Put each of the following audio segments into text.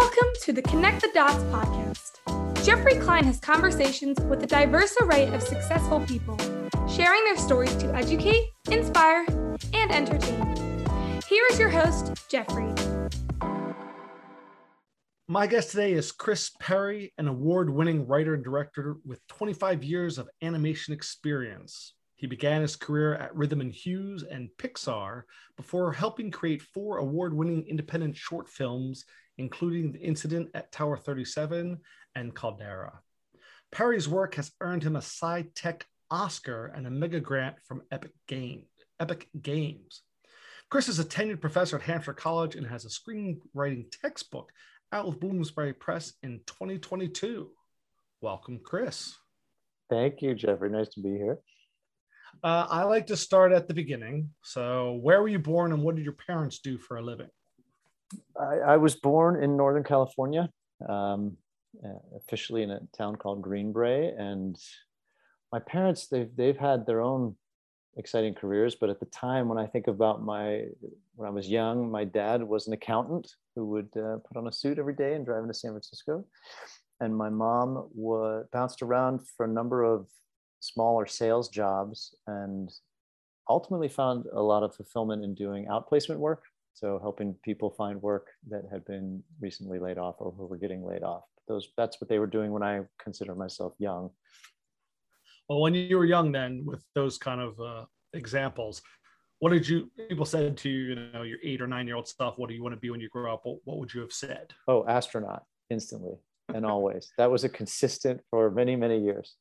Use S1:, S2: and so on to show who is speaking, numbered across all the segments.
S1: Welcome to the Connect the Dots podcast. Geoffrey Klein has conversations with a diverse array of successful people, sharing their stories to educate, inspire, and entertain. Here is your host, Geoffrey.
S2: My guest today is Chris Perry, an award winning writer and director with 25 years of animation experience. He began his career at Rhythm and Hues and Pixar before helping create four award winning independent short films, including The Incident at Tower 37 and Caldera. Perry's work has earned him a Sci-Tech Oscar and a MegaGrant from Epic, Game, Epic Games. Chris is a tenured professor at Hampshire College and has a screenwriting textbook out with Bloomsbury Press in 2022. Welcome, Chris.
S3: Thank you, Geoffrey. Nice to be here.
S2: Uh, I like to start at the beginning. So, where were you born and what did your parents do for a living?
S3: I, I was born in Northern California, um, uh, officially in a town called Greenbrae. And my parents, they've, they've had their own exciting careers. But at the time, when I think about my, when I was young, my dad was an accountant who would uh, put on a suit every day and drive into San Francisco. And my mom was bounced around for a number of smaller sales jobs and ultimately found a lot of fulfillment in doing outplacement work. So helping people find work that had been recently laid off or who were getting laid off. Those that's what they were doing when I consider myself young.
S2: Well, when you were young, then with those kind of uh, examples, what did you people said to you? You know, your eight or nine year old stuff. What do you want to be when you grow up? What, what would you have said?
S3: Oh, astronaut instantly and always. That was a consistent for many many years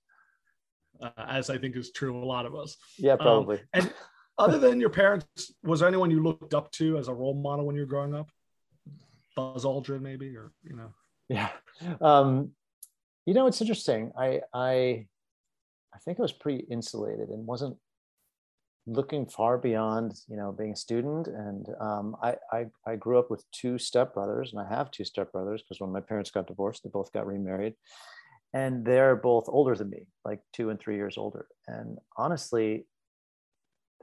S2: uh, as I think is true of a lot of us.
S3: Yeah, um, probably. Um,
S2: and other than your parents, was there anyone you looked up to as a role model when you were growing up? Buzz Aldrin, maybe, or you know?
S3: Yeah. Um, you know, it's interesting. I I I think I was pretty insulated and wasn't looking far beyond you know being a student and um, I, I, I grew up with two stepbrothers and i have two stepbrothers because when my parents got divorced they both got remarried and they're both older than me like two and three years older and honestly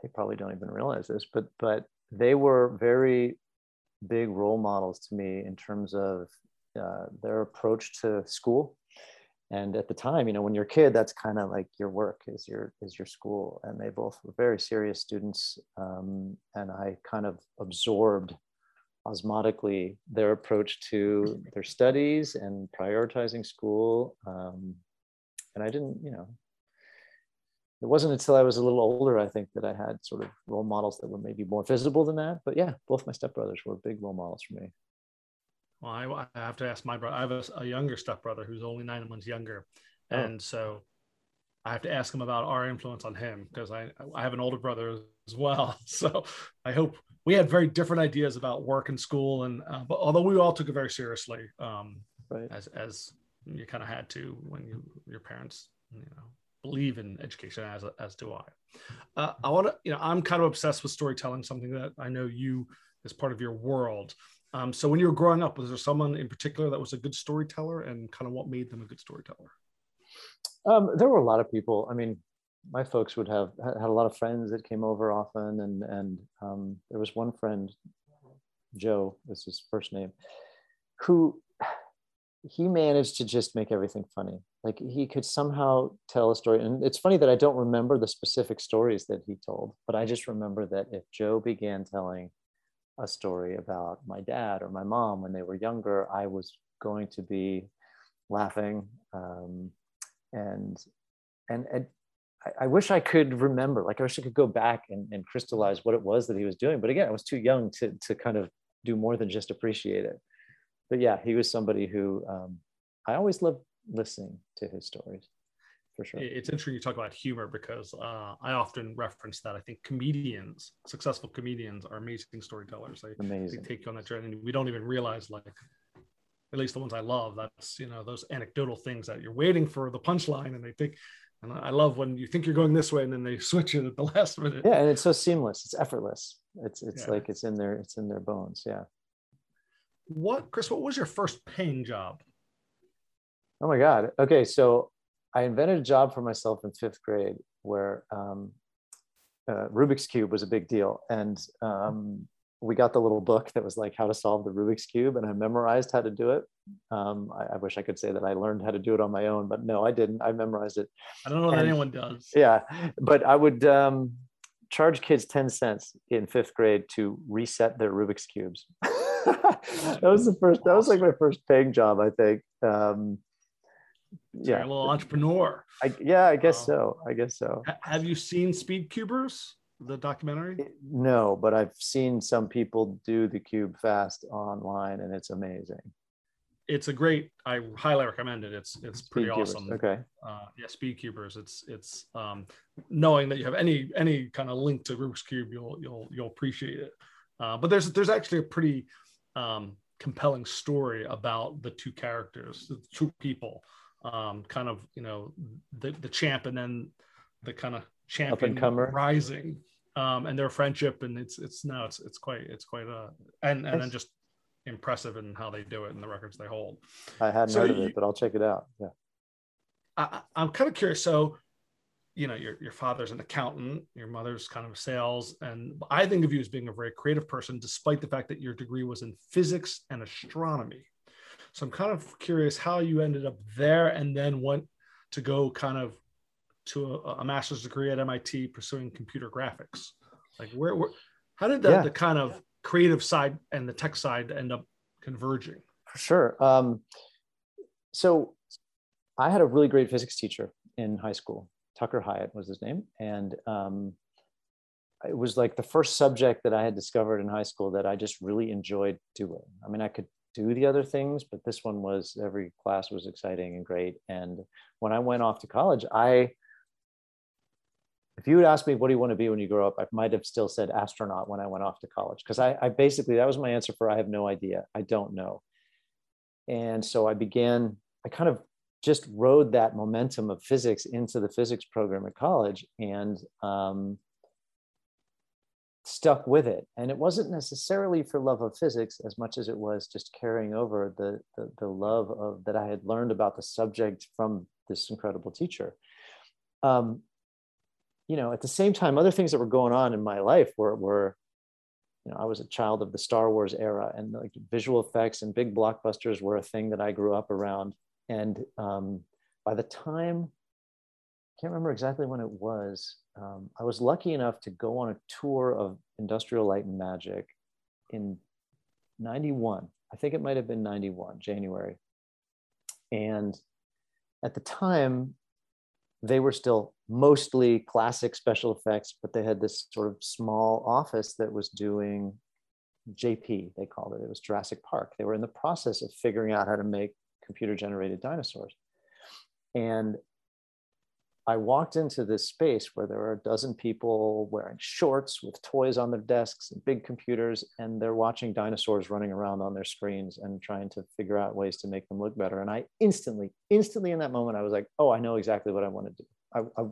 S3: they probably don't even realize this but but they were very big role models to me in terms of uh, their approach to school and at the time you know when you're a kid that's kind of like your work is your is your school and they both were very serious students um, and i kind of absorbed osmotically their approach to their studies and prioritizing school. Um, and I didn't, you know, it wasn't until I was a little older, I think, that I had sort of role models that were maybe more visible than that. But yeah, both my stepbrothers were big role models for me.
S2: Well, I, I have to ask my brother. I have a, a younger stepbrother who's only nine months younger, oh. and so I have to ask him about our influence on him because I I have an older brother as well. So I hope we had very different ideas about work and school, and uh, but although we all took it very seriously, um, right. as as you kind of had to when you your parents you know believe in education as as do I. Uh, I want to you know I'm kind of obsessed with storytelling, something that I know you as part of your world. Um, so when you were growing up, was there someone in particular that was a good storyteller, and kind of what made them a good storyteller?
S3: Um, there were a lot of people. I mean, my folks would have had a lot of friends that came over often, and and um, there was one friend, Joe, is his first name, who he managed to just make everything funny. Like he could somehow tell a story, and it's funny that I don't remember the specific stories that he told, but I just remember that if Joe began telling a story about my dad or my mom when they were younger, I was going to be laughing. Um, and and, and I, I, wish I could remember, like I wish I could go back and, and crystallize what it was that he was doing. But again, I was too young to, to kind of do more than just appreciate it. But yeah, he was somebody who um, I always loved listening to his stories for sure.
S2: It's interesting you talk about humor because uh, I often reference that. I think comedians, successful comedians, are amazing storytellers. They, amazing. they take you on that journey, and we don't even realize, like, at least the ones I love, that's you know those anecdotal things that you're waiting for the punchline, and they think and I love when you think you're going this way and then they switch it at the last minute.
S3: Yeah, and it's so seamless. It's effortless. It's it's yeah. like it's in their it's in their bones. Yeah.
S2: What Chris? What was your first paying job?
S3: Oh my God. Okay, so I invented a job for myself in fifth grade where um, uh, Rubik's cube was a big deal, and um, we got the little book that was like how to solve the Rubik's cube, and I memorized how to do it. Um, I, I, wish I could say that I learned how to do it on my own, but no, I didn't. I memorized it.
S2: I don't know and, that anyone does.
S3: Yeah, but I would um, charge kids ten cents in fifth grade to reset their Rubik's cubes. that was the first. That was like my first paying job, I think. Um,
S2: yeah, a little entrepreneur.
S3: I, yeah, I guess um, so. I guess so.
S2: Have you seen Speed Cubers? the documentary?
S3: No, but I've seen some people do the cube fast online, and it's amazing.
S2: It's a great. I highly recommend it. It's it's pretty
S3: Speed
S2: awesome.
S3: Cubers. Okay.
S2: Uh, yeah, Speed Cubers. It's it's um, knowing that you have any any kind of link to Rubik's cube, you'll you'll you'll appreciate it. Uh, but there's there's actually a pretty um, compelling story about the two characters, the two people, um, kind of you know the the champ and then the kind of champion rising um, and their friendship. And it's it's no it's it's quite it's quite a and and then just impressive in how they do it and the records they hold.
S3: I hadn't so heard of it but i'll check it out. Yeah.
S2: I, i'm kind of curious. So you know your, your father's an accountant your mother's kind of sales and i think of you as being a very creative person despite the fact that your degree was in physics and astronomy so i'm kind of curious how you ended up there and then went to go kind of to a, a, master's degree at MIT pursuing computer graphics? Like where, where how did the, yeah. the kind of creative side and the tech side end up converging?
S3: For sure. Um, so I had a really great physics teacher in high school. Tucker Hyatt was his name. And um, it was like the first subject that I had discovered in high school that I just really enjoyed doing. I mean, I could do the other things, but this one was every class was exciting and great. And when I went off to college, I if you would ask me what do you want to be when you grow up, I might have still said astronaut when I went off to college because I, I, basically that was my answer for I have no idea. I don't know. And so I began, I kind of just rode that momentum of physics into the physics program at college and um, stuck with it. And it wasn't necessarily for love of physics as much as it was just carrying over the, the, the love of that I had learned about the subject from this incredible teacher. Um, you know, at the same time, other things that were going on in my life were, were you know, I was a child of the Star Wars era and like visual effects and big blockbusters were a thing that I grew up around. And um, by the time, I can't remember exactly when it was, um, I was lucky enough to go on a tour of Industrial Light and Magic in 91. I think it might have been 91, January. And at the time, they were still mostly classic special effects, but they had this sort of small office that was doing JP, they called it. It was Jurassic Park. They were in the process of figuring out how to make computer generated dinosaurs. And I walked into this space where there were a dozen people wearing shorts with toys on their desks and big computers, and they're watching dinosaurs running around on their screens and trying to figure out ways to make them look better. And I instantly, instantly in that moment, I was like, oh, I know exactly what I want to do. I, I,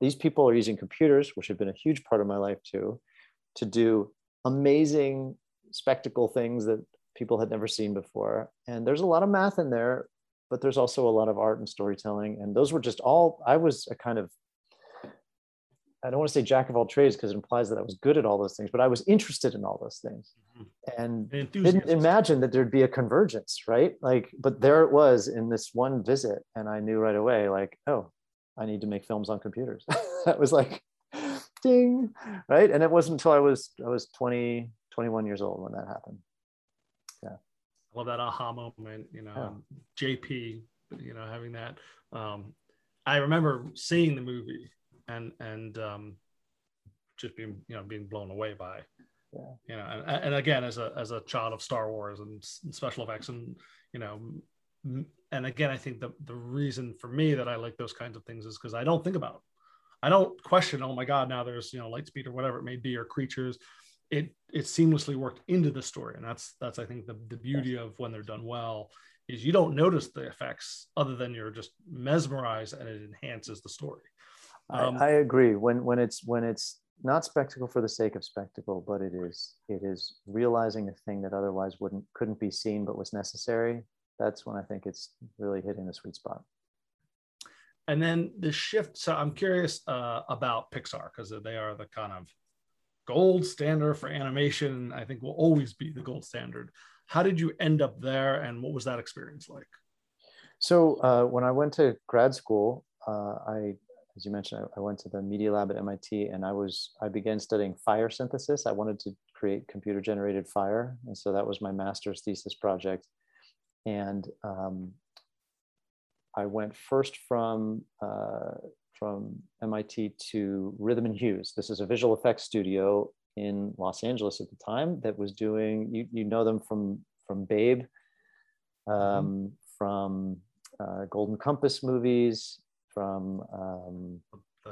S3: these people are using computers, which have been a huge part of my life too, to do amazing spectacle things that people had never seen before. And there's a lot of math in there, but there's also a lot of art and storytelling. And those were just all, I was a kind of, I don't want to say jack of all trades because it implies that I was good at all those things, but I was interested in all those things mm-hmm. and didn't imagine that there'd be a convergence, right? Like, but there it was in this one visit. And I knew right away, like, oh, I need to make films on computers. that was like, ding, right? And it wasn't until I was, I was 20, 21 years old when that happened
S2: I love that aha moment, you know, yeah. JP, you know, having that. Um, I remember seeing the movie and and um, just being you know being blown away by, yeah. you know, and, and again as a as a child of Star Wars and, special effects and you know, and again I think the the reason for me that I like those kinds of things is because I don't think about, I don't question. Oh my God, now there's you know light speed or whatever it may be or creatures it it seamlessly worked into the story. And that's that's i think the, the beauty of when they're done well is you don't notice the effects other than you're just mesmerized and it enhances the story.
S3: Um, I, I, agree. When when it's when it's not spectacle for the sake of spectacle but it is it is realizing a thing that otherwise wouldn't couldn't be seen but was necessary that's when i think it's really hitting the sweet spot.
S2: And then the shift so i'm curious uh, about pixar because they are the kind of gold standard for animation. I think will always be the gold standard. How did you end up there, and what was that experience like?
S3: So uh, when I went to grad school, uh, I, as you mentioned, I, I, went to the Media Lab at MIT, and I was I began studying fire synthesis. I wanted to create computer generated fire, and so that was my master's thesis project. And um, I went first from uh, from MIT to Rhythm and Hues. This is a visual effects studio in Los Angeles at the time that was doing. You, you know them from from Babe, um, mm-hmm. from uh, Golden Compass movies, from um,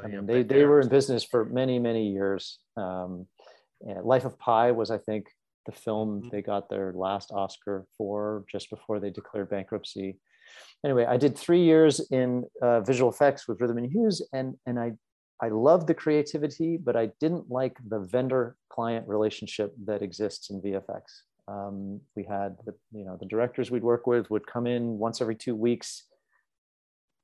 S3: I mean, they they were in business for many many years. Um, Life of Pi was, I think, the film mm-hmm. they got their last Oscar for just before they declared bankruptcy anyway, I did three years in uh, visual effects with Rhythm and Hues, and and I I loved the creativity, but I didn't like the vendor client relationship that exists in VFX. Um, we had the you know the directors we'd work with would come in once every two weeks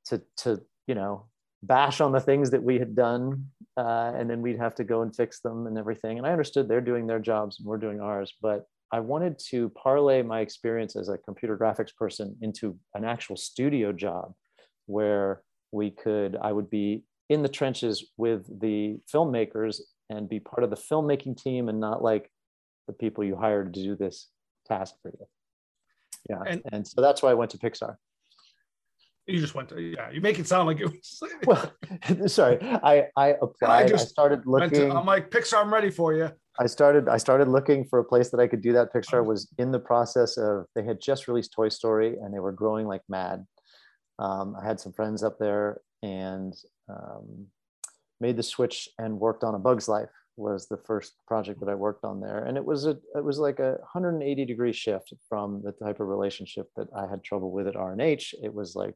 S3: to to you know bash on the things that we had done uh, and then we'd have to go and fix them and everything and i understood they're doing their jobs and we're doing ours but I wanted to parlay my experience as a computer graphics person into an actual studio job where we could, I would be in the trenches with the filmmakers and be part of the filmmaking team and not like the people you hired to do this task for you. Yeah. And, and so that's why I went to Pixar.
S2: You just went to yeah. You make it sound like it was.
S3: well, sorry. I I applied. I, just I started looking. To,
S2: I'm like Pixar. I'm ready for you.
S3: I started I started looking for a place that I could do that. Pixar was in the process of they had just released Toy Story and they were growing like mad. Um, I had some friends up there and um, made the switch and worked on A Bug's Life was the first project that I worked on there, and it was a it was like a 180 degree shift from the type of relationship that I had trouble with at R&H. It was like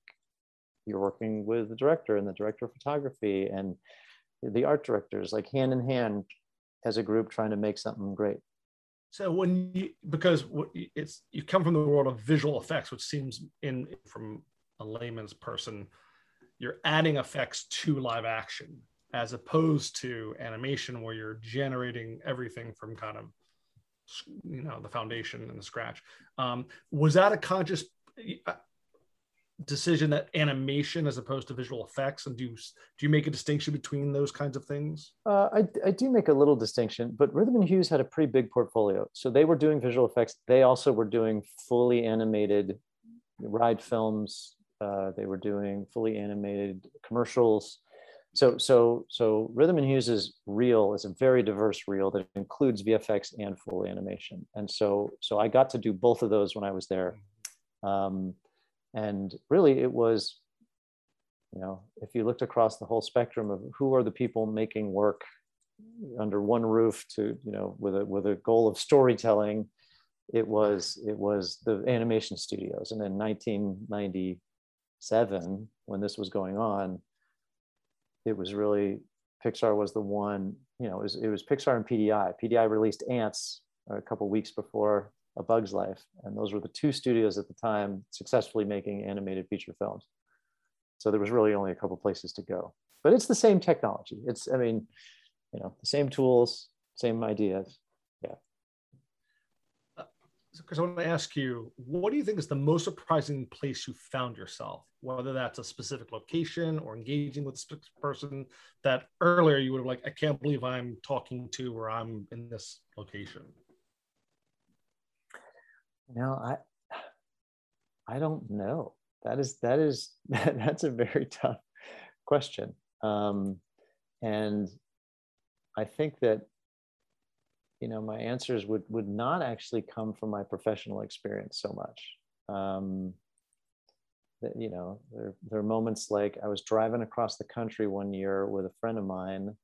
S3: you're working with the director and the director of photography and the art directors like hand in hand as a group trying to make something great.
S2: So when you because it's you come from the world of visual effects, which seems in from a layman's person, you're adding effects to live action as opposed to animation where you're generating everything from kind of you know the foundation and the scratch. Um, was that a conscious? Decision that animation as opposed to visual effects? And do you, do you make a distinction between those kinds of things?
S3: Uh, I, I do make a little distinction but rhythm and hues had a pretty big portfolio. So they were doing visual effects. They also were doing fully animated ride films. Uh, they were doing fully animated commercials. So so so rhythm and hues is reel is a very diverse reel that includes vfx and full animation. And so so i got to do both of those when i was there. Um, and really, it was, you know, if you looked across the whole spectrum of who are the people making work under one roof to, you know, with a with a goal of storytelling, it was it was the animation studios. And in 1997, when this was going on, it was really Pixar was the one. You know, it was, it was Pixar and PDI. PDI released Antz a couple weeks before a Bug's Life. And those were the two studios at the time successfully making animated feature films. So there was really only a couple places to go. But it's the same technology. It's, I mean, you know, the same tools, same ideas. Yeah.
S2: Uh, so I want to ask you, what do you think is the most surprising place you found yourself? Whether that's a specific location or engaging with a person that earlier you would have like, I can't believe I'm talking to or I'm in this location.
S3: You know, I I don't know. That is that is that's a very tough question. Um, and I think that you know my answers would would not actually come from my professional experience so much. Um, that, you know, there, there are moments like I was driving across the country one year with a friend of mine,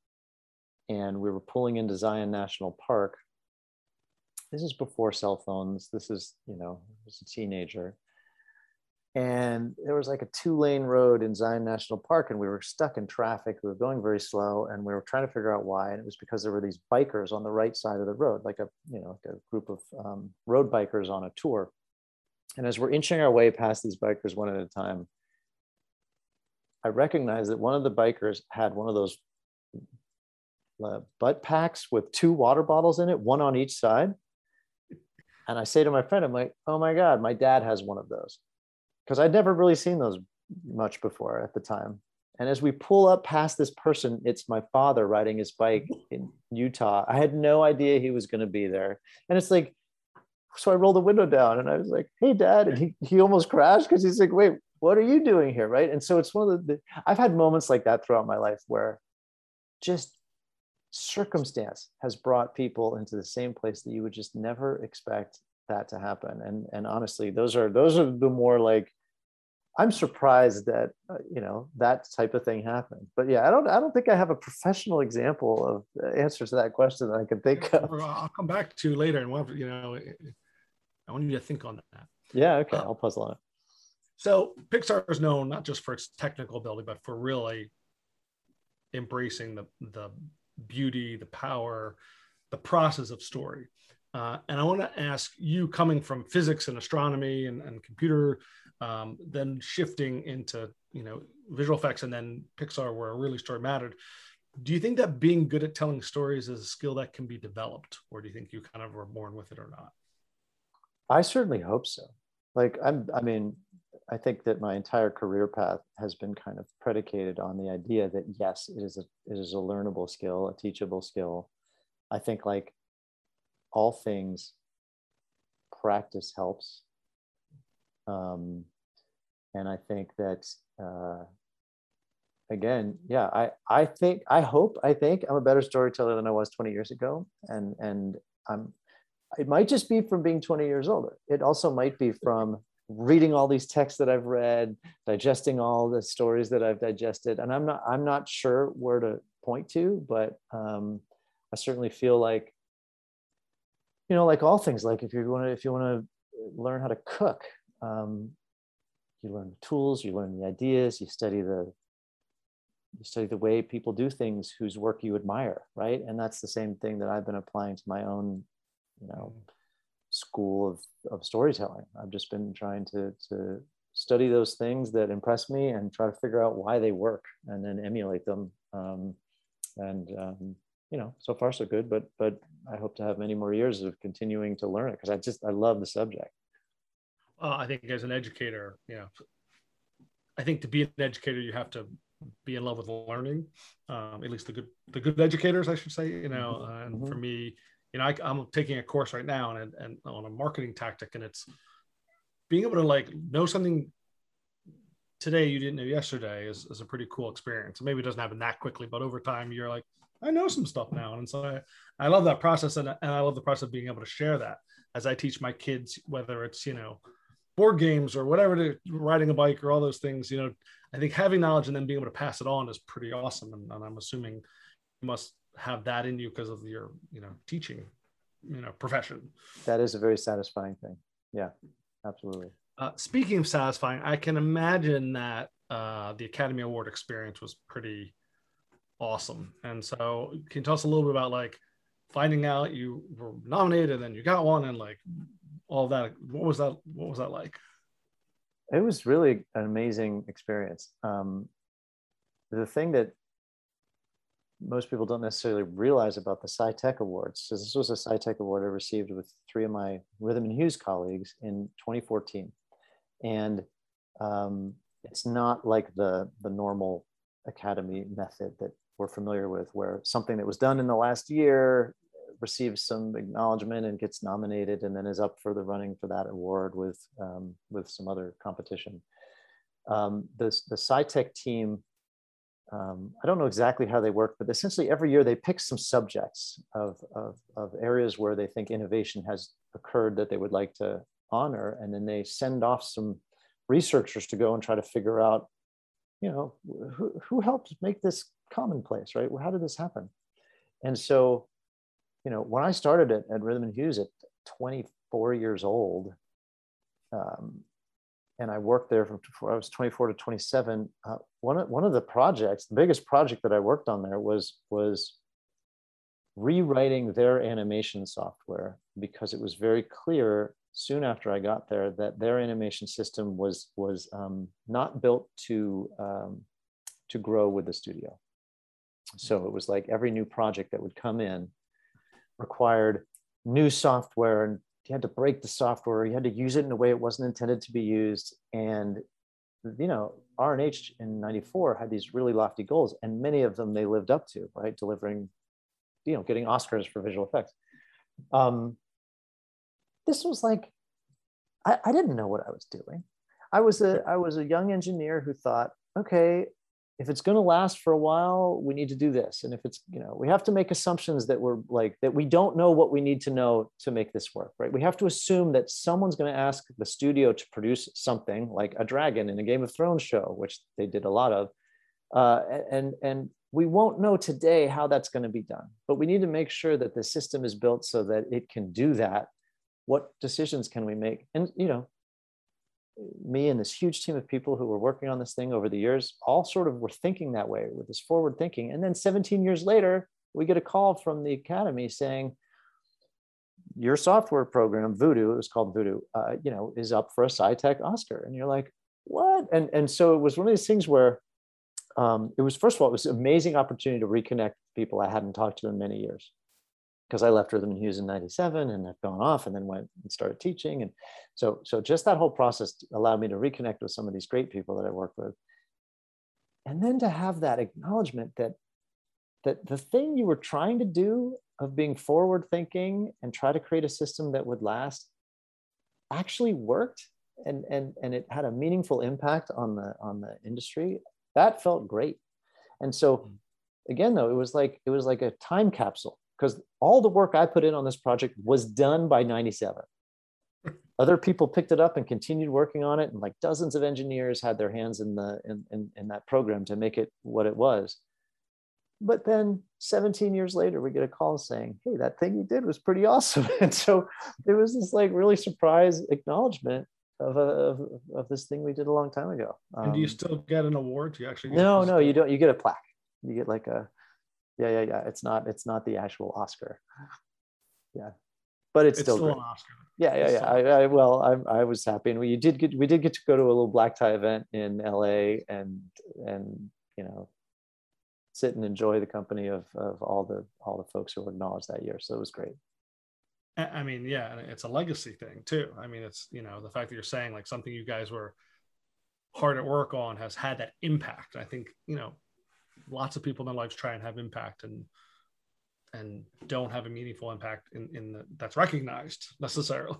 S3: and we were pulling into Zion National Park this is before cell phones. This is, you know, I was a teenager. And there was like a two lane road in Zion National Park, and we were stuck in traffic. We were going very slow, and we were trying to figure out why. And it was because there were these bikers on the right side of the road, like a, you know, like a group of um, road bikers on a tour. And as we're inching our way past these bikers one at a time, I recognized that one of the bikers had one of those uh, butt packs with two water bottles in it, one on each side. And I say to my friend, I'm like, oh my God, my dad has one of those. Because I'd never really seen those much before at the time. And as we pull up past this person, it's my father riding his bike in Utah. I had no idea he was going to be there. And it's like, so I rolled the window down and I was like, hey, dad. And he, he almost crashed because he's like, wait, what are you doing here? Right. And so it's one of the, the, I've had moments like that throughout my life where just circumstance has brought people into the same place that you would just never expect that to happen. And, and honestly, those are, those are the more like, I'm surprised that uh, you know that type of thing happened. But yeah, I don't I don't think I have a professional example of uh, answers to that question that I can think of.
S2: I'll come back to later, and we'll, you know, I want you to think on that.
S3: Yeah, okay, uh, I'll puzzle on it.
S2: So Pixar is known not just for its technical ability, but for really embracing the the beauty, the power, the process of story. Uh, and I want to ask you, coming from physics and astronomy and, and computer um, then shifting into you know visual effects and then pixar where really story mattered do you think that being good at telling stories is a skill that can be developed or do you think you kind of were born with it or not
S3: i certainly hope so like i'm i mean i think that my entire career path has been kind of predicated on the idea that yes it is a it is a learnable skill a teachable skill i think like all things practice helps um, and I think that, uh, again, yeah, I, I think, I hope, I think I'm a better storyteller than I was 20 years ago. And, and I'm, it might just be from being 20 years older. It also might be from reading all these texts that I've read, digesting all the stories that I've digested. And I'm not, I'm not sure where to point to, but um, I certainly feel like, you know, like all things, like if you want to, if you want to learn how to cook, um, you learn the tools, you learn the ideas, you study the you study the way people do things whose work you admire, right? And that's the same thing that I've been applying to my own, you know, school of, of storytelling. I've just been trying to to study those things that impress me and try to figure out why they work and then emulate them. Um, and um, you know, so far so good, but but I hope to have many more years of continuing to learn it because I just I love the subject
S2: uh, I think as an educator, you know, I think to be an educator, you have to be in love with learning. Um, at least the good, the good educators, I should say. You know, mm-hmm. and mm-hmm. for me, you know, I, am taking a course right now and, and on a marketing tactic, and it's being able to like know something today you didn't know yesterday is, is a pretty cool experience. Maybe it doesn't happen that quickly, but over time, you're like, I know some stuff now, and so I, I love that process, and, and I love the process of being able to share that as I teach my kids, whether it's you know board games or whatever to riding a bike or all those things you know i think having knowledge and then being able to pass it on is pretty awesome and, and i'm assuming you must have that in you because of your you know teaching you know profession.
S3: That is a very satisfying thing. Yeah absolutely.
S2: Uh, speaking of satisfying i can imagine that uh, the academy award experience was pretty awesome. And so can you tell us a little bit about like finding out you were nominated and then you got one and like all that what was that what was that like?
S3: It was really an amazing experience. Um, the thing that most people don't necessarily realize about the SciTech Awards. So this was a SciTech Award I received with three of my Rhythm and Hues colleagues in 2014, and um, it's not like the the normal Academy method that we're familiar with, where something that was done in the last year receives some acknowledgement and gets nominated and then is up for the running for that award with um, with some other competition. Um, the, the SciTech team, um, I don't know exactly how they work, but essentially every year they pick some subjects of, of, of areas where they think innovation has occurred that they would like to honor. And then they send off some researchers to go and try to figure out, you know, who, who helped make this commonplace, right? How did this happen? And so you know, when I started at, at Rhythm and Hues at 24 years old, um, and I worked there from I was 24 to 27. Uh, one of one of the projects, the biggest project that I worked on there was was rewriting their animation software because it was very clear soon after I got there that their animation system was was um, not built to um, to grow with the studio. So it was like every new project that would come in required new software and you had to break the software, you had to use it in a way it wasn't intended to be used. And you know, R&H in 94 had these really lofty goals, and many of them they lived up to, right? Delivering, you know, getting Oscars for visual effects. Um, this was like, I, I didn't know what I was doing. I was a I was a young engineer who thought, okay, if it's going to last for a while we need to do this. And if it's you know we have to make assumptions that we're like that we don't know what we need to know to make this work right? We have to assume that someone's going to ask the studio to produce something like a dragon in a game of thrones show which they did a lot of uh, and and we won't know today how that's going to be done. But we need to make sure that the system is built so that it can do that. What decisions can we make? And you know me and this huge team of people who were working on this thing over the years all sort of were thinking that way with this forward thinking. And then 17 years later we get a call from the academy saying your software program voodoo it was called voodoo uh, you know is up for a SciTech oscar. And you're like what? And and so it was one of these things where um, it was first of all it was an amazing opportunity to reconnect people i hadn't talked to in many years because I left Rhythm and Hues in 97 and I've gone off and then went and started teaching. And so, so just that whole process allowed me to reconnect with some of these great people that I work with. And then to have that acknowledgement that, that the thing you were trying to do of being forward thinking and try to create a system that would last actually worked and, and, and it had a meaningful impact on the, on the industry, that felt great. And so mm. again, though, it was like, it was like a time capsule because all the work I put in on this project was done by 97. Other people picked it up and continued working on it, and like dozens of engineers had their hands in the in, in, in that program to make it what it was. But then 17 years later, we get a call saying, Hey, that thing you did was pretty awesome. And so there was this like really surprise acknowledgement of, a, of, of this thing we did a long time ago.
S2: Um, and do you um, still get an award? Do you actually?
S3: no, no, you don't. You get a plaque. You get like a yeah yeah yeah. It's not it's not the actual oscar. Yeah. But it's, it's still, still an oscar. Yeah yeah yeah. I, I, well I, I was happy. And we did get we did get to go to a little black tie event in la and and you know sit and enjoy the company of of all the all the folks who were acknowledged that year. So it was great.
S2: I mean yeah it's a legacy thing too. I mean it's you know the fact that you're saying like something you guys were hard at work on has had that impact. I think you know lots of people in their lives try and have impact and and don't have a meaningful impact in, in the, that's recognized necessarily.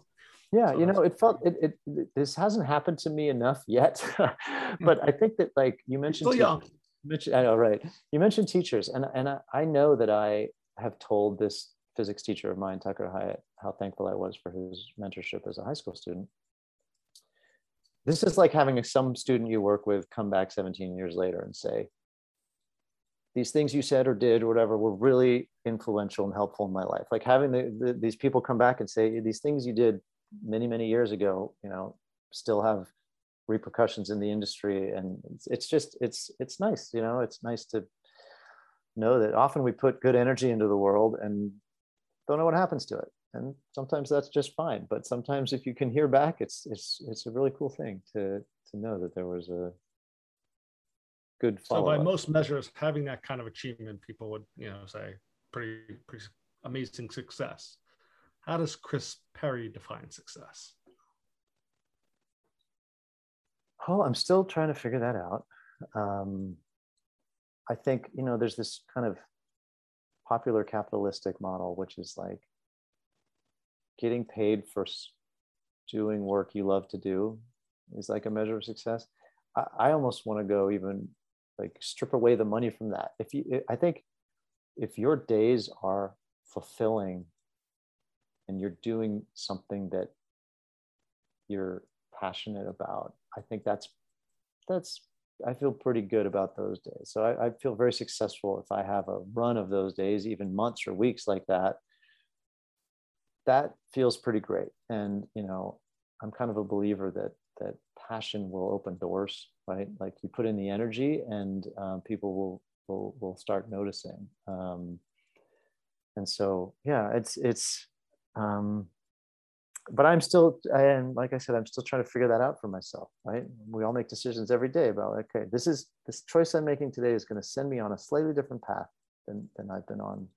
S3: Yeah so you know it felt it, it, it, this hasn't happened to me enough yet but i think that like you mentioned
S2: Still young.
S3: mentioned, i know right. You mentioned teachers and and I, I know that i have told this physics teacher of mine tucker hyatt how thankful i was for his mentorship as a high school student. This is like having some student you work with come back 17 years later and say these things you said or did or whatever were really influential and helpful in my life. Like having the, the, these people come back and say these things you did many many years ago you know still have repercussions in the industry. And it's, it's just it's it's nice you know it's nice to know that often we put good energy into the world and don't know what happens to it. And sometimes that's just fine but sometimes if you can hear back it's it's it's a really cool thing to to know that there was a good
S2: so by most measures having that kind of achievement people would you know say pretty pretty amazing success. How does chris perry define success?
S3: Well i'm still trying to figure that out. Um, i think you know there's this kind of popular capitalistic model which is like getting paid for doing work you love to do is like a measure of success. I, I almost want to go even like strip away the money from that. If you i think if your days are fulfilling and you're doing something that you're passionate about i think that's that's i feel pretty good about those days. So I, I, feel very successful if i have a run of those days even months or weeks like that. That feels pretty great. And you know i'm kind of a believer that that passion will open doors right? Like you put in the energy, and um, people will will will start noticing. Um, and so, yeah, it's it's. Um, but I'm still, and like I said, I'm still trying to figure that out for myself. Right? We all make decisions every day about, okay, this is this choice I'm making today is going to send me on a slightly different path than than I've been on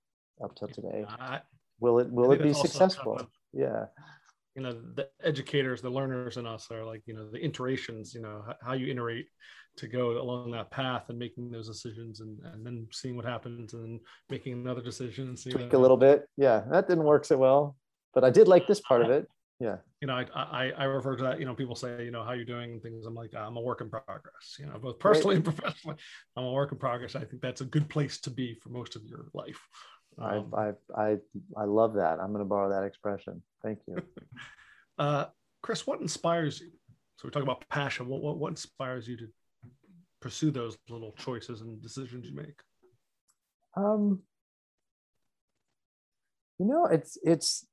S3: up till today. Will it will it be successful?
S2: kind of-
S3: yeah.
S2: You know the educators the learners in us are like you know the iterations you know how you iterate to go along that path and making those decisions and, and then seeing what happens and making another decision and seeing
S3: Tweak a little bit. Yeah, that didn't work so well, but I did like this part of it. Yeah.
S2: you know I, I i refer to that you know people say you know how you doing and things i'm like i'm a work in progress you know both personally and professionally i'm a work in progress i think that's a good place to be for most of your life Um,
S3: I I I love that. I'm going to borrow that expression. Thank you.
S2: uh chris what inspires you so we talk about passion what, what what inspires you to pursue those little choices and decisions you make
S3: Um, you know, it's it's.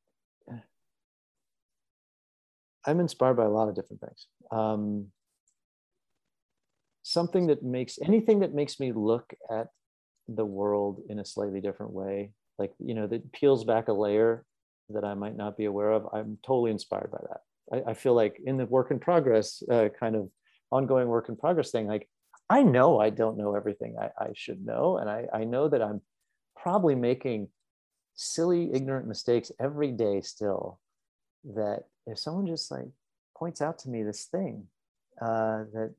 S3: I'm inspired by a lot of different things. Um, something that makes anything that makes me look at the world in a slightly different way, like you know, that peels back a layer that I might not be aware of. I'm totally inspired by that. I, I feel like in the work in progress, uh, kind of ongoing work in progress thing, like I know I don't know everything I, I should know, and I, I know that I'm probably making silly, ignorant mistakes every day still. That if someone just like points out to me this thing, uh, that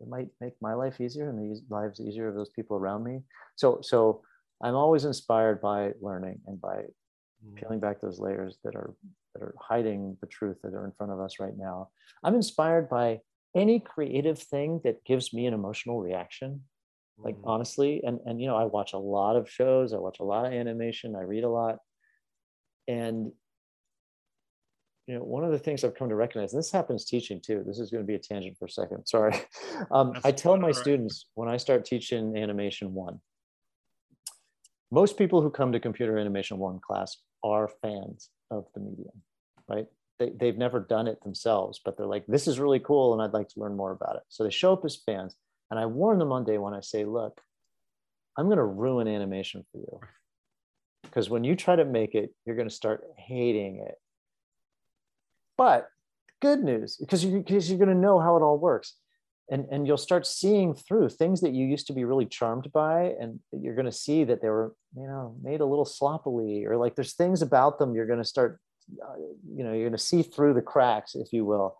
S3: it might make my life easier and the lives easier of those people around me. So, so I'm always inspired by learning and by peeling back those layers that are that are hiding the truth that are in front of us right now. I'm inspired by any creative thing that gives me an emotional reaction like
S2: Mhm.
S3: honestly and and you know i watch a lot of shows i watch a lot of animation i read a lot and you know one of the things i've come to recognize and this happens teaching too this is going to be a tangent for a second sorry um, i tell my
S2: right.
S3: students when i start teaching animation one most people who come to computer animation one class are fans of the medium right they, they've never done it themselves but they're like this is really cool and i'd like to learn more about it so they show up as fans and I warn them on day one, I say, look, I'm going to ruin animation for you. Because when you try to make it, you're going to start hating it. But good news, because you, because you're going to know how it all works. And, and you'll start seeing through things that you used to be really charmed by. And you're going to see that they were, you know, made a little sloppily, or like there's things about them you're going to start, uh, you know, you're going to see through the cracks, if you will.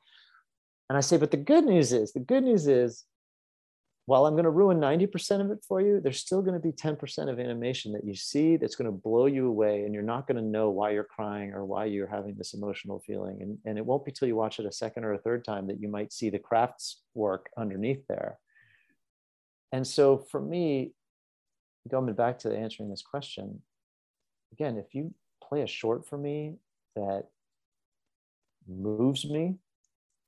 S3: And I say, but the good news is, the good news is, while I'm going to ruin 90% of it for you, there's still going to be 10% of animation that you see that's going to blow you away. And you're not going to know why you're crying or why you're having this emotional feeling. And, and it won't be till you watch it a second or a third time that you might see the crafts work underneath there. And so for me, going back to answering this question, again, if you play a short for me that moves me,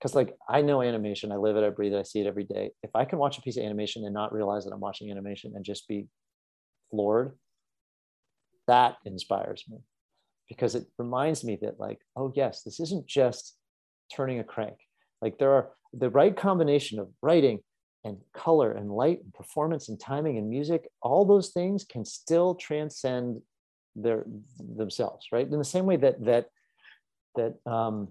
S3: because like I know animation, I live it, I breathe it, I see it every day. If I can watch a piece of animation and not realize that I'm watching animation and just be floored, that inspires me because it reminds me that like, oh yes, this isn't just turning a crank. Like there are the right combination of writing and color and light and performance and timing and music, all those things can still transcend their themselves, right? In the same way that that that um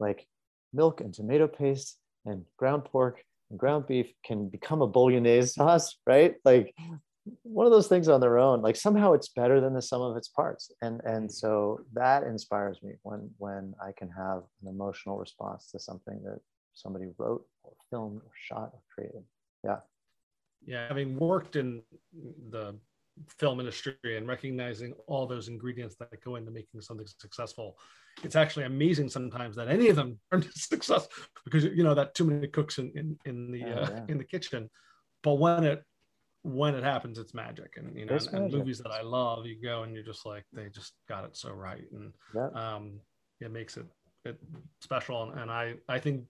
S3: like milk and tomato paste and ground pork and ground beef can become a bolognese sauce, right? Like one of those things on their own, like somehow it's better than the sum of its parts. And and so that inspires me when when I can have an emotional response to something that somebody wrote or filmed or shot or created. Yeah.
S2: yeah having worked in the film industry and recognizing all those ingredients that go into making something successful. It's actually amazing sometimes that any of them are successful because you know that too many cooks in in, in the
S3: Oh,
S2: uh,
S3: yeah.
S2: in the kitchen. But when it when it happens it's magic. And you know and, and movies that i love you go and you're just like they just got it so right. And
S3: Yeah.
S2: um it makes it it special. And, and i i think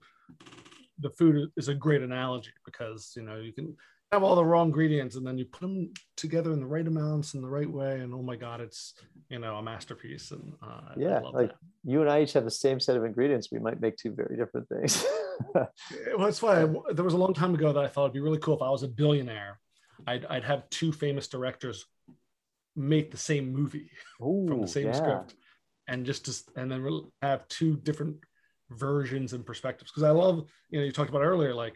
S2: the food is a great analogy because you know you can have all the raw ingredients and then you put them together in the right amounts in the right way and oh my god it's you know a masterpiece and uh,
S3: Yeah, like
S2: that.
S3: you and I each have the same set of ingredients. We might make two very different things.
S2: well that's why I- there was a long time ago that i thought it'd be really cool if i was a billionaire i'd, I'd have two famous directors make the same movie from the same
S3: yeah.
S2: script and just and then we'll have two different versions and perspectives because i love you know you talked about earlier like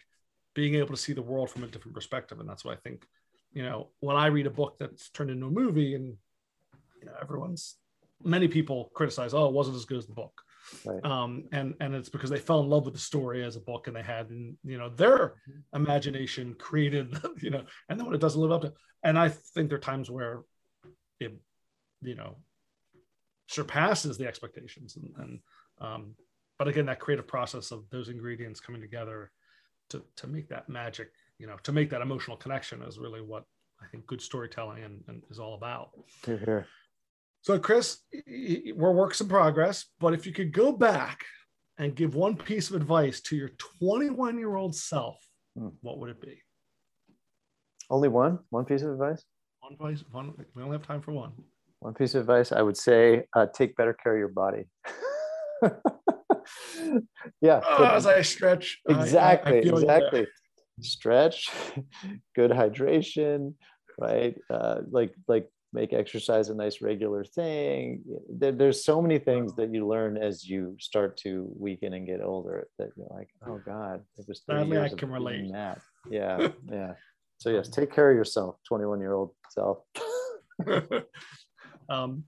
S2: being able to see the world from a different perspective and that's what i think you know, when I read a book that's turned into a movie and you know everyone's many people criticize, oh, it wasn't as good as the book. Right. Um, and and it's because they fell in love with the story as a book and they had and you know their imagination created you know and then when it doesn't live up to and I think there are times where it you know surpasses the expectations and, and um, but again that creative process of those ingredients coming together to to make that magic you know to make that emotional connection is really what I think good storytelling and, and is all about. So, Chris, we're works in progress, but if you could go back and give one piece of advice to your 21 year old self, hmm. what would it be?
S3: Only one? One piece of advice?
S2: One advice. One. We only have time for one.
S3: One piece of advice I would say: uh, take better care of your body. yeah.
S2: Oh, as I stretch.
S3: Exactly. I, I exactly. Stretch. Good hydration. Right. Uh, like like make exercise a nice regular thing. There, there's so many things that you learn as you start to weaken and get older that you're like, oh God,
S2: it was 30 years I can relate.
S3: That. Yeah, yeah. So yes, take care of yourself, 21 year old self.
S2: um,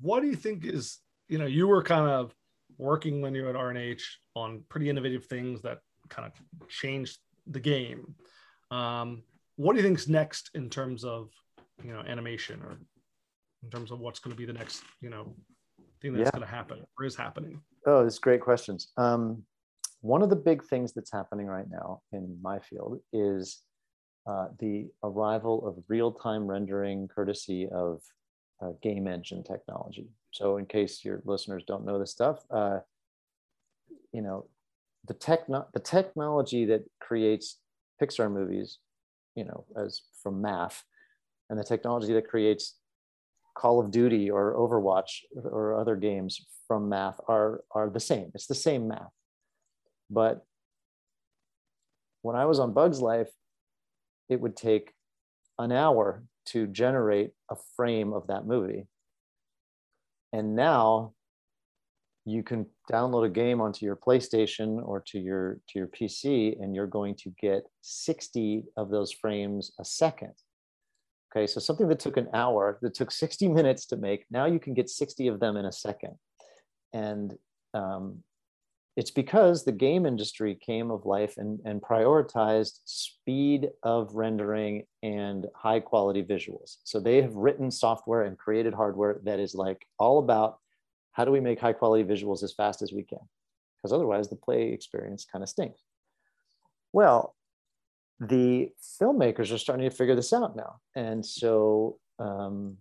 S2: what do you think is, you know, you were kind of working when you're at R&H on pretty innovative things that kind of changed the game. Um, what do you think's next in terms of you know animation or in terms of what's going to be the next you know thing that's yeah. going to happen or is happening
S3: oh it's great questions um, one of the big things that's happening right now in my field is uh, the arrival of real-time rendering courtesy of uh, game engine technology so in case your listeners don't know this stuff uh, you know the techno- the technology that creates pixar movies you know as from math and the technology that creates Call of Duty or Overwatch or other games from math are, are the same. It's the same math. But when I was on Bugs Life, it would take an hour to generate a frame of that movie. And now you can download a game onto your PlayStation or to your to your PC and you're going to get 60 of those frames a second. Okay, so something that took an hour, that took 60 minutes to make, now you can get 60 of them in a second. And um, it's because the game industry came of life and, and prioritized speed of rendering and high quality visuals. So they have written software and created hardware that is like all about how do we make high quality visuals as fast as we can? Because otherwise the play experience kind of stinks. Well, the filmmakers are starting to figure this out now. And so um,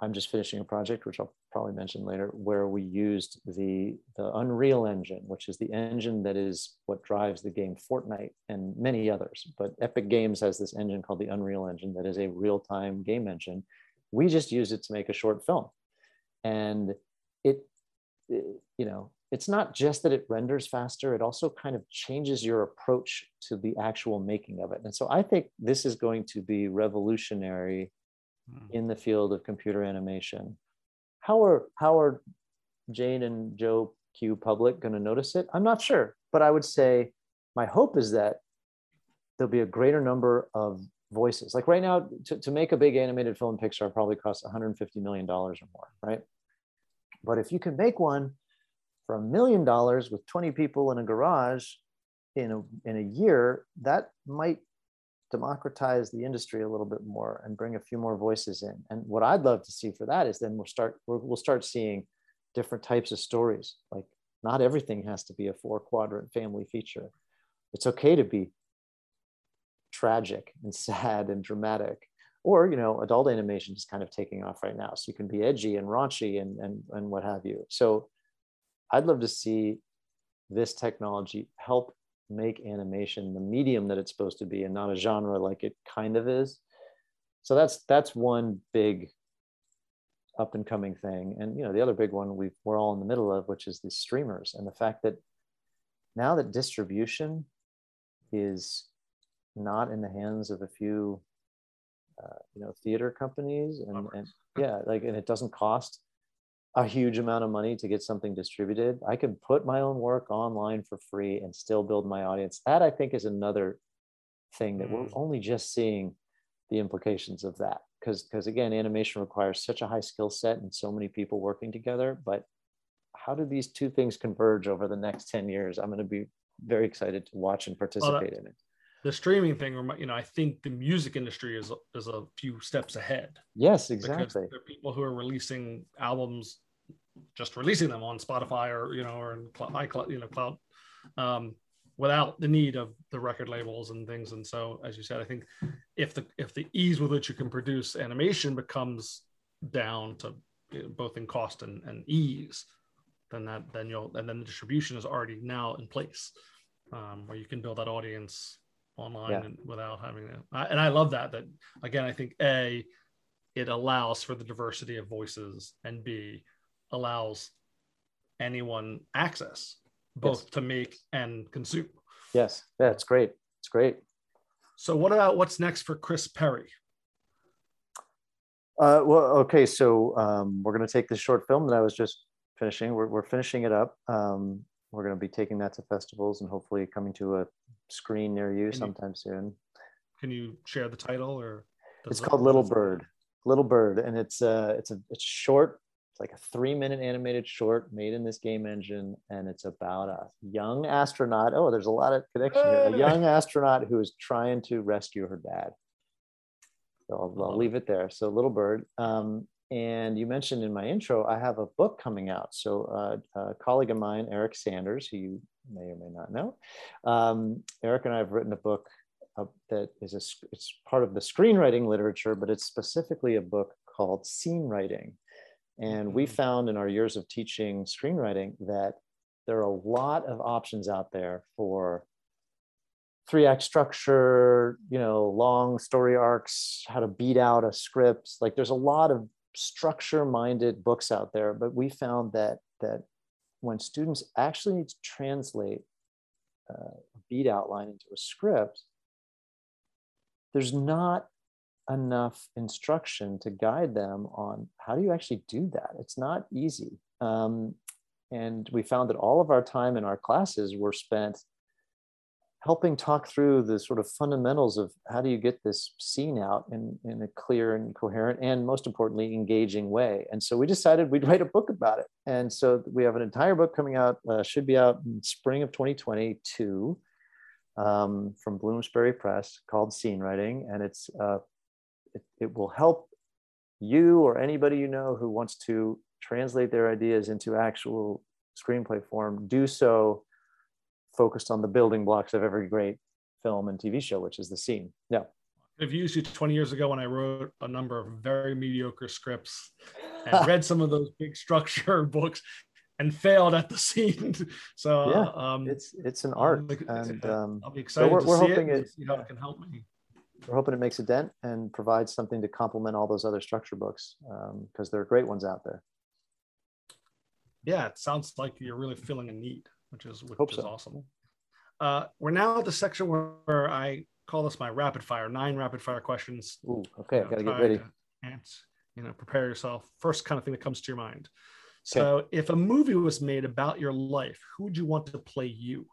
S3: I'm just finishing a project, which I'll probably mention later, where we used the, the Unreal Engine, which is the engine that is what drives the game Fortnite and many others. But Epic Games has this engine called the Unreal Engine that is a real time game engine. We just used it to make a short film. And it, it you know, it's not just that it renders faster, it also kind of changes your approach to the actual making of it. And so I think this is going to be revolutionary mm. in the field of computer animation. How are, how are Jane and Joe Q public going to notice it? I'm not sure, but I would say my hope is that there'll be a greater number of voices. Like right now, to, to make a big animated film Pixar probably costs $150 million or more, right? But if you can make one for a million dollars with 20 people in a garage in a, in a year, that might democratize the industry a little bit more and bring a few more voices in. And what I'd love to see for that is then we'll start we'll start seeing different types of stories. Like not everything has to be a four quadrant family feature. It's okay to be tragic and sad and dramatic. Or, you know, adult animation is kind of taking off right now. So you can be edgy and raunchy and and, and what have you. So I'd love to see this technology help make animation the medium that it's supposed to be and not a genre like it kind of is. So that's that's one big up and coming thing. And you know, the other big one we we're all in the middle of, which is the streamers and the fact that now that distribution is not in the hands of a few uh, you know theater companies and, and yeah like and it doesn't cost a huge amount of money to get something distributed. I can put my own work online for free and still build my audience. That I think is another thing that mm. we're only just seeing the implications of that because because again animation requires such a high skill set and so many people working together but how do these two things converge over the next 10 years i'm going to be very excited to watch and participate well, that, in it
S2: the streaming thing you know i think the music industry is is a few steps ahead
S3: yes exactly
S2: there are people who are releasing albums just releasing them on spotify or you know or in icloud you know cloud um, without the need of the record labels and things. And so, as you said, I think if the if the ease with which you can produce animation becomes down to you know, both in cost and, and ease, then that then you'll and then the distribution is already now in place um, where you can build that audience online yeah. and without having. I, and I love that. That again, I think a it allows for the diversity of voices, and b allows anyone access both yes. to make and consume.
S3: Yes, yeah, it's great. It's great.
S2: So, what about what's next for Chris Perry?
S3: Uh, well, okay, so um, we're going to take this short film that I was just finishing. We're, we're finishing it up. Um, we're going to be taking that to festivals and hopefully coming to a screen near you can sometime you, soon.
S2: Can you share the title or?
S3: It's called Little Bird. Little Bird, and it's uh, it's a it's short it's like a three minute animated short made in this game engine, and it's about a young astronaut. Oh, there's a lot of connection here. A young astronaut who is trying to rescue her dad. So I'll, I'll leave it there. So, Little Bird. Um, and you mentioned in my intro, I have a book coming out. So, uh, a colleague of mine, Eric Sanders, who you may or may not know, um, Eric and I have written a book uh, that is a, it's part of the screenwriting literature, but it's specifically a book called Scene Writing. And we mm-hmm. found in our years of teaching screenwriting that there are a lot of options out there for three act structure, you know, long story arcs, how to beat out a script. Like there's a lot of structure minded books out there, but we found that that when students actually need to translate uh, a beat outline into a script, there's not enough instruction to guide them on how do you actually do that. It's not easy. Um, and we found that all of our time in our classes were spent helping talk through the sort of fundamentals of how do you get this scene out in, in a clear and coherent and most importantly engaging way. And so we decided we'd write a book about it. And so we have an entire book coming out uh, should be out in spring of 2022 um, from bloomsbury press called scene writing. And it's uh, it, it will help you or anybody you know who wants to translate their ideas into actual screenplay form do so focused on the building blocks of every great film and tv show which is the scene. Yeah.
S2: I've used you 20 years ago when i wrote a number of very mediocre scripts and read some of those big structure books and failed at the scene. So
S3: yeah um, it's it's an art and um, i'll be excited we're, to we're see hoping it, it
S2: see how it can help me.
S3: We're hoping it makes a dent and provides something to complement all those other structure books because um, there are great ones out there.
S2: Yeah, it sounds like you're really filling a need, which is which Hope is so. awesome. Uh, we're now at the section where, where, I call this my rapid fire, nine rapid fire questions.
S3: Ooh, okay, I gotta get ready.
S2: And you know, prepare yourself. First kind of thing that comes to your mind. So, okay. if a movie was made about your life, who would you want to play you?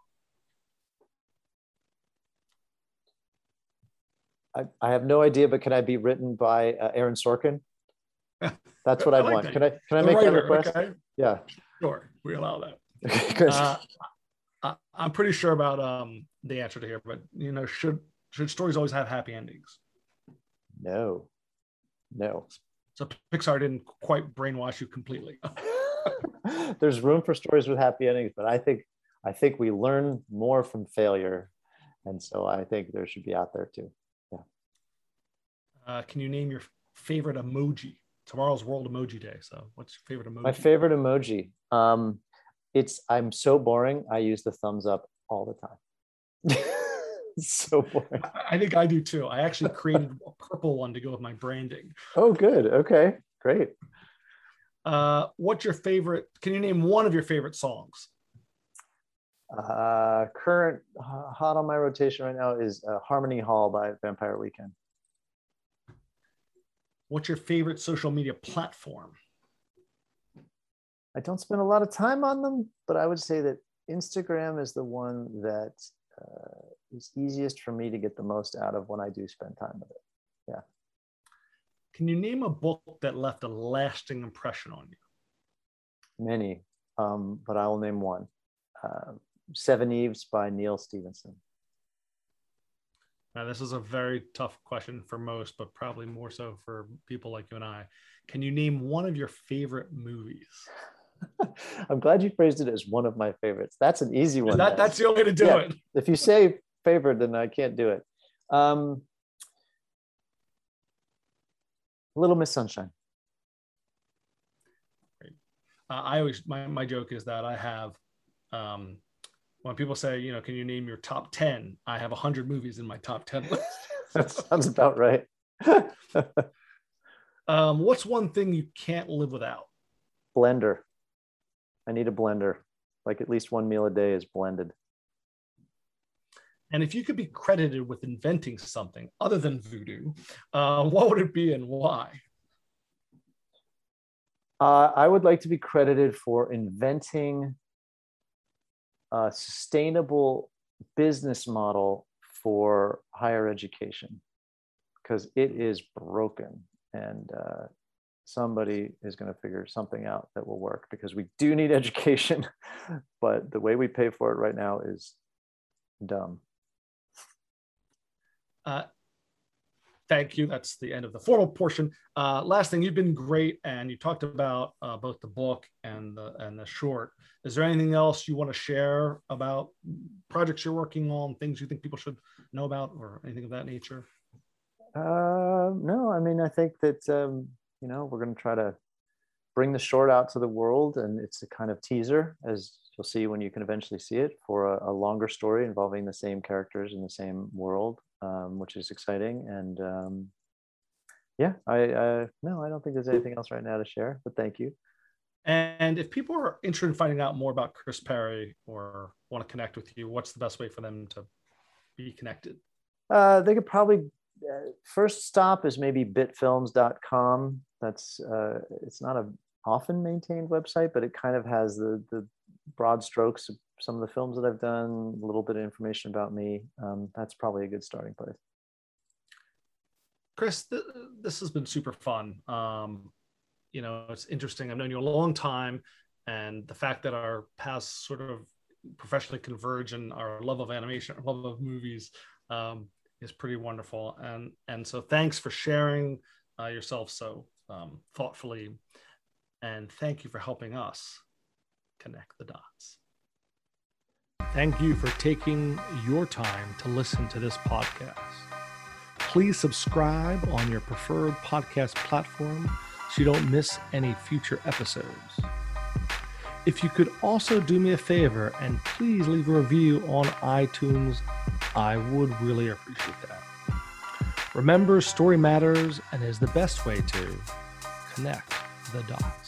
S3: I, I have no idea, but can I be written by uh, Aaron Sorkin? That's what I, I like want. That. Can I can I make writer, that request? Okay. Yeah.
S2: Sure, we allow that. uh, I, I'm pretty sure about um, the answer to here, but you know, should should stories always have happy endings?
S3: No, no.
S2: So Pixar didn't quite brainwash you completely.
S3: There's room for stories with happy endings, but I think I think we learn more from failure, and so I think there should be out there too. Yeah.
S2: Uh, can you name your favorite emoji? Tomorrow's World Emoji Day. So, what's your favorite emoji?
S3: My favorite emoji. Um, it's I'm so boring. I use the thumbs up all the time. so boring.
S2: I think I do too. I actually created a purple one to go with my branding.
S3: Oh, good. Okay, great.
S2: Uh, what's your favorite? Can you name one of your favorite songs?
S3: Uh, current uh, hot on my rotation right now is uh, Harmony Hall by Vampire Weekend.
S2: What's your favorite social media platform?
S3: I don't spend a lot of time on them, but I would say that Instagram is the one that uh, is easiest for me to get the most out of when I do spend time with it. Yeah.
S2: Can you name a book that left a lasting impression on you?
S3: Many, um, but I will name one. Uh, Seveneves by Neal Stephenson.
S2: Now, this is a very tough question for most, but probably more so for people like you and I. Can you name one of your favorite movies?
S3: I'm glad you phrased it as one of my favorites. That's an easy one.
S2: That, that's the only way to do yeah. it.
S3: If you say favorite, then I can't do it. Um, Little Miss Sunshine.
S2: Uh, I always my my joke is that I have um, when people say, you know, can you name your top 10? I have 100 movies in my top 10 list.
S3: that sounds about right.
S2: um, what's one thing you can't live without?
S3: Blender. I need a blender. Like at least one meal a day is blended.
S2: And if you could be credited with inventing something other than voodoo, uh, what would it be and why?
S3: Uh, I would like to be credited for inventing a sustainable business model for higher education because it is broken and uh, somebody is going to figure something out that will work because we do need education but the way we pay for it right now is dumb
S2: uh, thank you. That's the end of the formal portion. Uh, last thing, you've been great, and you talked about uh, both the book and the and the short. Is there anything else you want to share about projects you're working on, things you think people should know about, or anything of that nature?
S3: Uh, no, I mean, I think that um, you know we're going to try to bring the short out to the world, and it's a kind of teaser, as you'll see when you can eventually see it, for a, a longer story involving the same characters in the same world um, which is exciting. And um, yeah, I uh, no, I don't think there's anything else right now to share. But thank you.
S2: And if people are interested in finding out more about Chris Perry or want to connect with you, what's the best way for them to be connected?
S3: Uh, they could probably uh, first stop is maybe bitfilms.com. That's uh, it's not a often maintained website, but it kind of has the the broad strokes of some of the films that I've done, a little bit of information about me. Um, that's probably a good starting place.
S2: Chris, th- this has been super fun. Um, you know, it's interesting. I've known you a long time, and the fact that our paths sort of professionally converge and our love of animation, our love of movies, um, is pretty wonderful. And and so, thanks for sharing uh, yourself so um, thoughtfully, and thank you for helping us connect the dots. Thank you for taking your time to listen to this podcast. Please subscribe on your preferred podcast platform so you don't miss any future episodes. If you could also do me a favor and please leave a review on iTunes, I would really appreciate that. Remember, story matters and is the best way to connect the dots.